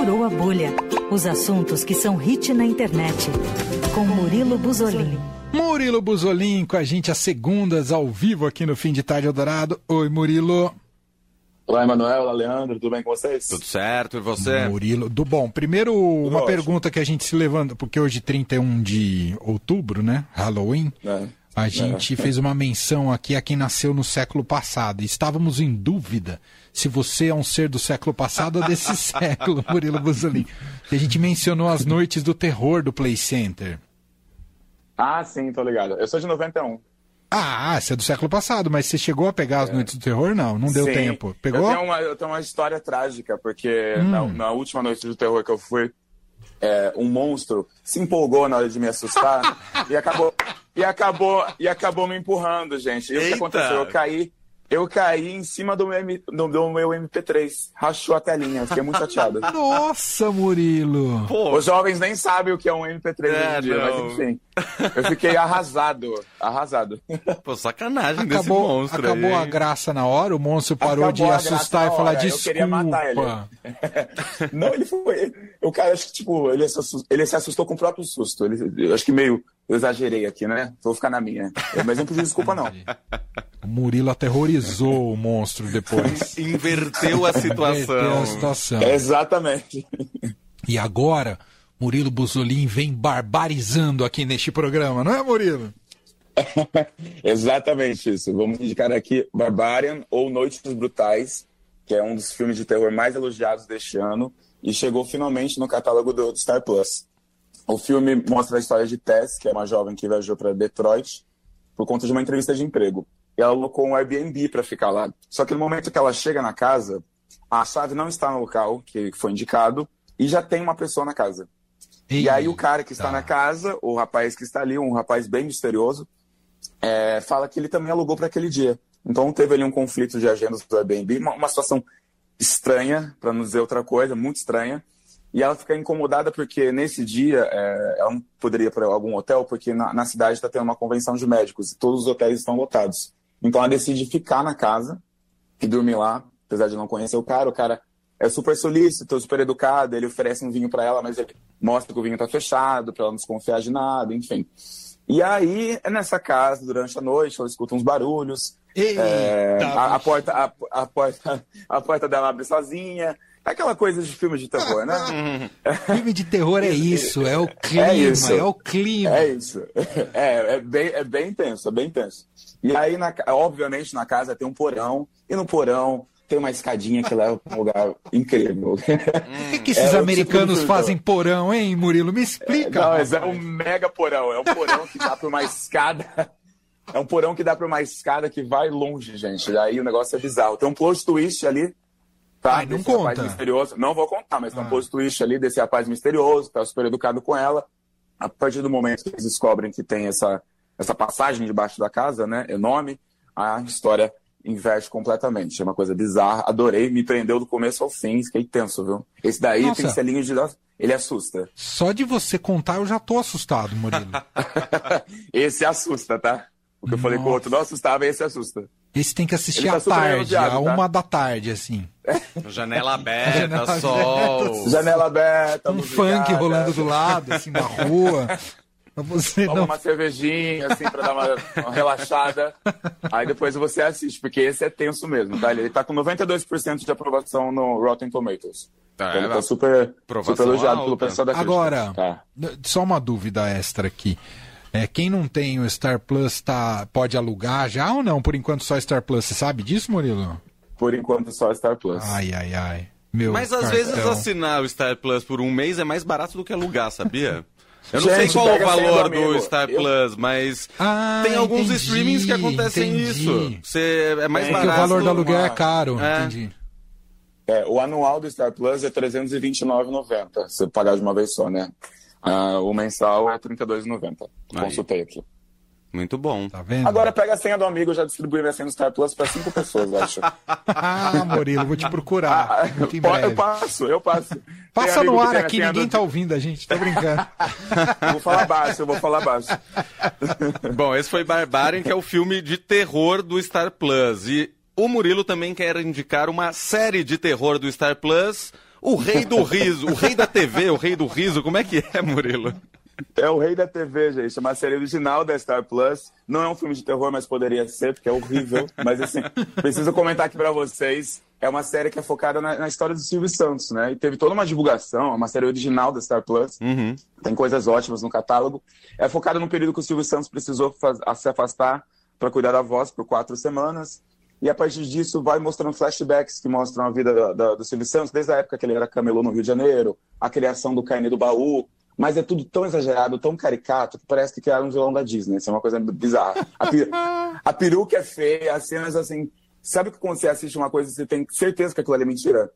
Furou a Bolha. Os assuntos que são hit na internet. Com Murilo Buzolin. Murilo Buzolin com a gente às segundas ao vivo aqui no Fim de Tarde Eldorado. Oi, Murilo. Olá, Emanuel, olá, Leandro, tudo bem com vocês? Tudo certo, e você? Murilo, do bom. Primeiro, uma pergunta que a gente se levanta, porque hoje 31 de outubro, né? Halloween. É. A gente fez uma menção aqui a quem nasceu no século passado. E estávamos em dúvida se você é um ser do século passado ou desse século, Murilo Buzolin. A gente mencionou as noites do terror do Play Center. Ah, sim, tô ligado. Eu sou de 91. Ah, você é do século passado, mas você chegou a pegar as é. noites do terror? Não, não deu sim. tempo. Pegou? Eu tenho, uma, eu tenho uma história trágica, porque hum. na, na, última noite do terror que eu fui, é, um monstro se empolgou na hora de me assustar e acabou e acabou e acabou me empurrando, gente. E o que aconteceu? Eu caí eu caí em cima do meu, M, do, do meu MP3. Rachou a telinha. Fiquei muito chateado. Nossa, Murilo! Pô. Os jovens nem sabem o que é um MP3 é, hoje em dia, mas enfim. Eu fiquei arrasado. Arrasado. Pô, sacanagem acabou, desse monstro Acabou aí. a graça na hora? O monstro parou acabou de assustar e falar desculpa. Eu queria matar ele. Não, ele foi... O cara, acho que, tipo, ele se assustou, ele se assustou com o próprio susto. Ele, eu acho que meio... Eu exagerei aqui, né? Vou ficar na minha. Mas não pedi desculpa, não. O Murilo aterrorizou o monstro depois. Inverteu a situação. Inverteu a situação. exatamente. E agora, Murilo Buzolin vem barbarizando aqui neste programa, não é, Murilo? Exatamente isso. Vamos indicar aqui Barbarian ou Noites Brutais, que é um dos filmes de terror mais elogiados deste ano e chegou finalmente no catálogo do Star Plus. O filme mostra a história de Tess, que é uma jovem que viajou para Detroit por conta de uma entrevista de emprego. E ela alocou um Airbnb para ficar lá. Só que no momento que ela chega na casa, a chave não está no local que foi indicado e já tem uma pessoa na casa. Eita. E aí o cara que está na casa, o rapaz que está ali, um rapaz bem misterioso, é, fala que ele também alugou para aquele dia. Então teve ali um conflito de agendas do Airbnb, uma, uma situação estranha, para não dizer outra coisa, muito estranha. E ela fica incomodada porque nesse dia é, ela não poderia ir para algum hotel, porque na, na cidade está tendo uma convenção de médicos e todos os hotéis estão lotados. Então ela decide ficar na casa e dormir lá, apesar de não conhecer o cara. O cara é super solícito, super educado, ele oferece um vinho para ela, mas ele mostra que o vinho está fechado, para ela não desconfiar de nada, enfim. E aí, é nessa casa, durante a noite, ela escuta uns barulhos. Eita, é, a, a, porta, a, a, porta, a porta dela abre sozinha. É aquela coisa de filme de terror, né? filme de terror é isso, é o clima, é, isso. é o clima. É isso. É, é, bem, é bem intenso, é bem intenso. E aí, na, obviamente, na casa tem um porão, e no porão tem uma escadinha que leva para um lugar incrível. Por que, que esses é americanos tipo fazem porão, hein, Murilo? Me explica. É, não, mas é um mega porão. É um porão que dá para uma escada. É um porão que dá para uma escada que vai longe, gente. E aí o negócio é bizarro. Tem um plot twist ali Tá? Ai, não conta. misterioso. Não vou contar, mas ah. tem um ah. post twist ali desse rapaz misterioso, tá super educado com ela. A partir do momento que eles descobrem que tem essa, essa passagem debaixo da casa, né, enorme, a história inverte completamente. É uma coisa bizarra. Adorei, me prendeu do começo ao fim, fiquei tenso, viu? Esse daí Nossa. tem selinho de. Ele assusta. Só de você contar eu já tô assustado, Murilo. esse assusta, tá? O que Nossa. eu falei com o outro não assustava, esse assusta. Esse tem que assistir tá à tarde, a tá? uma da tarde, assim. Janela aberta, Janela sol. Aberta. Janela aberta. Um funk rolando do lado, assim, na rua. Você Toma não... uma cervejinha, assim, pra dar uma, uma, relaxada. Aí depois você assiste, porque esse é tenso mesmo, tá? Ele tá com 92% de aprovação no Rotten Tomatoes. Tá, então ele tá super, super elogiado alta. pelo pessoal da crítica. Agora, tá. só uma dúvida extra aqui. É, quem não tem o Star Plus tá, pode alugar já ou não? Por enquanto só Star Plus. Você sabe disso, Murilo? Por enquanto só Star Plus. Ai, ai, ai. Meu Mas às cartão. vezes assinar o Star Plus por um mês é mais barato do que alugar, sabia? Eu não Gente, sei qual o valor do Star eu... Plus, mas ah, tem alguns entendi, streamings que acontecem entendi. isso. Você é mais é, barato. Que o valor do aluguel é caro, é. entendi. É, o anual do Star Plus é R$ 329,90, se pagar de uma vez só, né? Ah, o mensal é R$ 32,90. Consultei aqui. Muito bom. Tá vendo? Agora pega a senha do amigo, já distribui minha senha do Star Plus para cinco pessoas, acho. ah, Murilo, vou te procurar. Ah, muito em breve. Eu passo, eu passo. Passa no ar aqui, ninguém do... tá ouvindo a gente, tô brincando. vou falar baixo, eu vou falar baixo. bom, esse foi Barbarian, que é o filme de terror do Star Plus. E o Murilo também quer indicar uma série de terror do Star Plus O rei do riso, o rei da TV, o rei do riso, como é que é, Murilo? É o rei da TV, gente. É uma série original da Star Plus. Não é um filme de terror, mas poderia ser, porque é horrível. mas assim, preciso comentar aqui para vocês. É uma série que é focada na, na, história do Silvio Santos, né? E teve toda uma divulgação, é uma série original da Star Plus. Uhum. Tem coisas ótimas no catálogo. É focada no período que o Silvio Santos precisou se afastar para cuidar da voz por quatro semanas. E a partir disso vai mostrando flashbacks que mostram a vida da, da, do Silvio Santos, desde a época que ele era camelô no Rio de Janeiro, a criação do Carne do Baú, mas é tudo tão exagerado, tão caricato, que parece que criaram um vilão da Disney. Isso é uma coisa bizarra. A, a peruca é feia, as cenas assim. Sabe que quando você assiste uma coisa, você tem certeza que aquilo ali é mentira?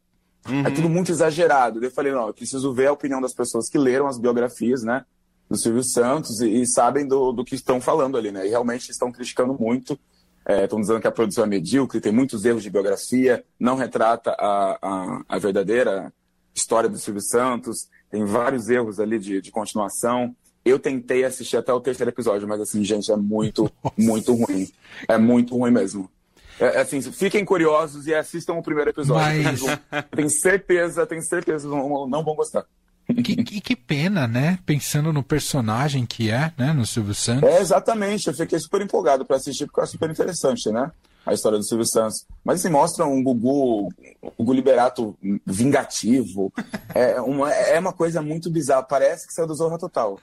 Uhum. É tudo muito exagerado. Eu falei, não, eu preciso ver a opinião das pessoas que leram as biografias, né? Do Silvio Santos e, e sabem do, do que estão falando ali, né? E realmente estão criticando muito. Estão é, dizendo que a produção é medíocre, tem muitos erros de biografia, não retrata a, a, a verdadeira história do Silvio Santos tem vários erros ali de, de continuação. Eu tentei assistir até o terceiro episódio, mas assim, gente, é muito, Nossa. muito ruim. É muito ruim mesmo. É, assim, fiquem curiosos e assistam o primeiro episódio. Mas... Tenho certeza, tenho certeza, não, não vão gostar. Que, que, que, pena, né? Pensando no personagem que é, né? No Silvio Santos. É, exatamente. Eu fiquei super empolgado para assistir porque é super interessante, né? A história do Silvio Santos. Mas assim, mostra um Gugu, um Gugu Liberato vingativo. É uma, é uma coisa muito bizarra. Parece que saiu do Zorra Total.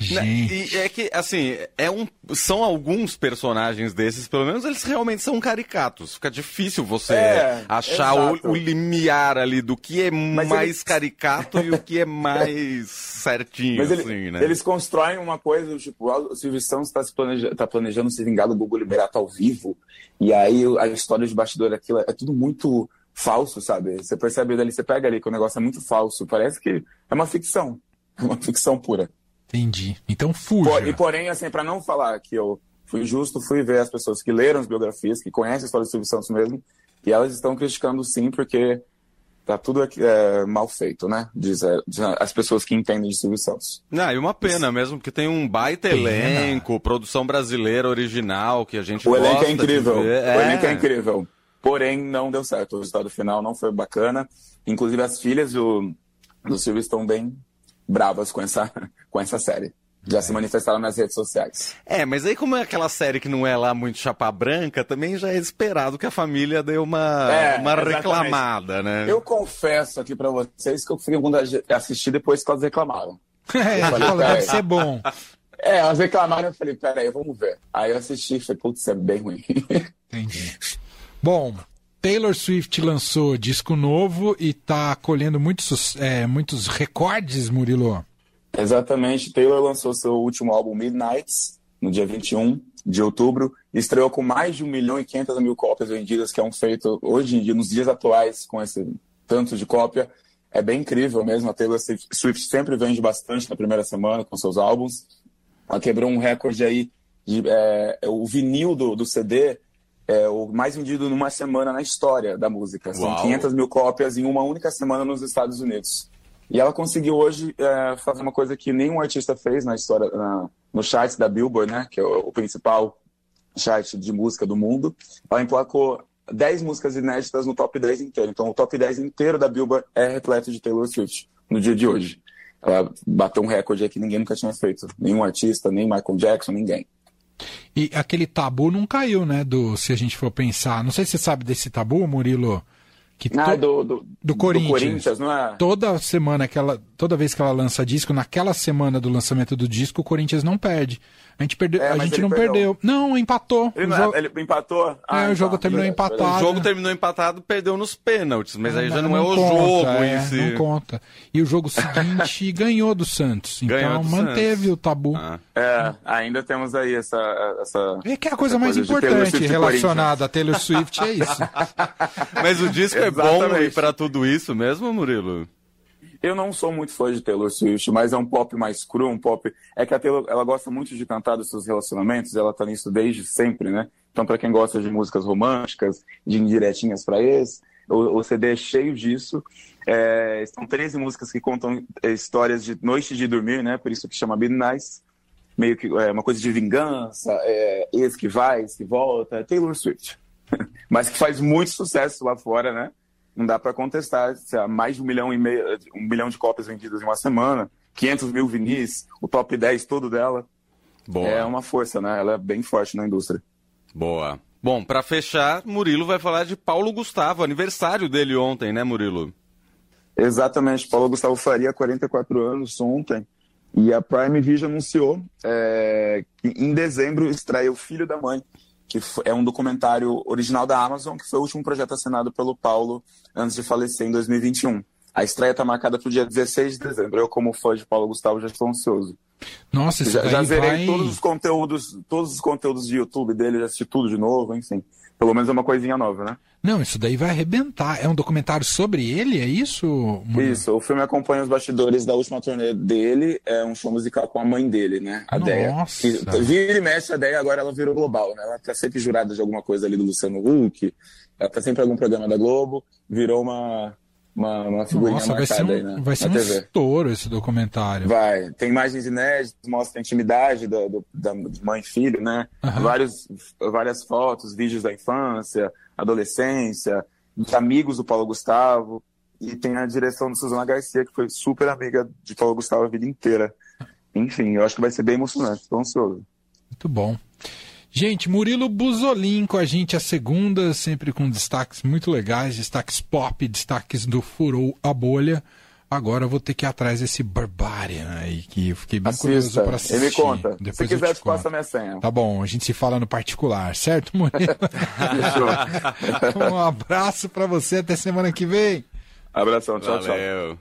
Gente. E é que, assim, é um, são alguns personagens desses, pelo menos eles realmente são caricatos. Fica difícil você é, achar o, o, limiar ali do que é Mas mais eles... caricato e o que é mais certinho, Mas assim, ele, né? Eles constroem uma coisa, tipo, o Silvio Santos está planejando, tá planejando se vingar do Google Liberato ao vivo, e aí a história de bastidor daquilo é tudo muito falso, sabe? Você percebe dali, você pega ali que o negócio é muito falso. Parece que é uma ficção. É uma ficção pura. Entendi. Então fuja. Por, e porém, assim, para não falar que eu fui justo, fui ver as pessoas que leram as biografias, que conhecem a história do Silvio Santos mesmo, e elas estão criticando sim, porque tá tudo é, mal feito, né? Diz, é, diz, as pessoas que entendem de Silvio Santos. Não, e uma pena Isso. mesmo, porque tem um baita pena. elenco, produção brasileira original, que a gente O gosta elenco é incrível. O é. elenco é incrível. Porém, não deu certo. O resultado final não foi bacana. Inclusive, as filhas do, do Silvio estão bem bravas com essa, com essa série. Já é. se manifestaram nas redes sociais. É, mas aí como é aquela série que não é lá muito chapa branca, também já é esperado que a família dê uma, é, uma reclamada, né? Eu confesso aqui para vocês que eu fui quando assistir depois que elas reclamaram. É, falei, deve ser bom. É, elas reclamaram, eu falei, peraí, vamos ver. Aí eu assisti e falei, putz, é bem ruim. Entendi. Bom, Taylor Swift lançou disco novo e está colhendo muitos, é, muitos recordes, Murilo. Exatamente. Taylor lançou seu último álbum Midnights no dia 21 de outubro estreou com mais de 1 milhão e 500 mil cópias vendidas, que é um feito hoje em dia, nos dias atuais, com esse tanto de cópia. É bem incrível mesmo. A Taylor Swift sempre vende bastante na primeira semana com seus álbuns. Ela quebrou um recorde aí. De, é, o vinil do, do CD é o mais vendido numa semana na história da música. São Uau. 500 mil cópias em uma única semana nos Estados Unidos. E ela conseguiu hoje é, fazer uma coisa que nenhum artista fez na história, na, no chart da Billboard, né, que é o, o principal chart de música do mundo. Ela emplacou 10 músicas inéditas no top 10 inteiro. Então, o top 10 inteiro da Billboard é repleto de Taylor Swift no dia de hoje. Ela bateu um recorde que ninguém nunca tinha feito. Nenhum artista, nem Michael Jackson, ninguém. E aquele tabu não caiu, né? Do, se a gente for pensar. Não sei se você sabe desse tabu, Murilo. Que ah, do, do, do, Corinthians. do, Corinthians. não é? Toda semana, que ela, toda vez que ela lança disco, naquela semana do lançamento do disco, o Corinthians não perde. A gente, perdeu, é, a gente não perdeu. perdeu. Não, empatou. Ele, jogo... ele empatou? Ah, é, o jogo então. terminou empatado. O jogo terminou empatado, perdeu nos pênaltis, mas aí já não, não é o conta, jogo é, em si. Não conta. E o jogo seguinte ganhou do Santos. Então manteve Santos. o tabu. Ah. É, ainda temos aí essa. essa é que é a coisa mais coisa importante relacionada a Taylor Swift é isso. mas o disco é bom para tudo isso mesmo, Murilo? Eu não sou muito fã de Taylor Swift, mas é um pop mais cru, um pop. É que a Taylor, ela gosta muito de cantar dos seus relacionamentos, ela tá nisso desde sempre, né? Então, para quem gosta de músicas românticas, de indiretinhas para ex, o, o, CD é cheio disso. É, são 13 músicas que contam é, histórias de noite de dormir, né? Por isso que chama Midnight. Meio que é uma coisa de vingança, é, ex que vai, ex que volta, é Taylor Swift. Mas que faz muito sucesso lá fora, né? não dá para contestar. Mais de um milhão e meio, um milhão de cópias vendidas em uma semana, 500 mil vinis, o top 10 todo dela. Boa. É uma força, né? Ela é bem forte na indústria. Boa. Bom, para fechar, Murilo vai falar de Paulo Gustavo, aniversário dele ontem, né, Murilo? Exatamente. Paulo Gustavo faria 44 anos ontem. E a Prime Video anunciou é, que em dezembro estreia O Filho da Mãe, que é um documentário original da Amazon, que foi o último projeto assinado pelo Paulo antes de falecer em 2021. A estreia está marcada para o dia 16 de dezembro. Eu, como fã de Paulo Gustavo, já estou ansioso. Nossa, já, já zerei vai... todos os conteúdos, todos os conteúdos de YouTube dele, já assisti tudo de novo, enfim. Pelo menos é uma coisinha nova, né? Não, isso daí vai arrebentar. É um documentário sobre ele, é isso? Isso, o filme acompanha os bastidores da última turnê dele, é um show musical com a mãe dele, né? A Nossa. Deia. vira e mexe a Deia, agora ela virou global, né? Ela tá sempre jurada de alguma coisa ali do Luciano Huck, ela tá sempre em algum programa da Globo, virou uma uma, uma figurinha Nossa, marcada vai ser um, aí na, vai ser na um TV. estouro esse documentário. Vai. Tem imagens inéditas, mostra a intimidade do, do, da mãe e filho, né? Uhum. Vários, várias fotos, vídeos da infância, adolescência, dos amigos do Paulo Gustavo. E tem a direção de Suzana Garcia, que foi super amiga de Paulo Gustavo a vida inteira. Enfim, eu acho que vai ser bem emocionante. Estou ansioso. Muito bom. Gente, Murilo Buzolin com a gente a segunda, sempre com destaques muito legais, destaques pop, destaques do Furou a Bolha. Agora eu vou ter que ir atrás desse Barbarian aí, que eu fiquei bem Assista. curioso para assistir. Ele me conta. Depois se quiser, te, te passa minha senha. Tá bom, a gente se fala no particular, certo, Murilo? um abraço para você, até semana que vem. Abração, tchau, Valeu. tchau.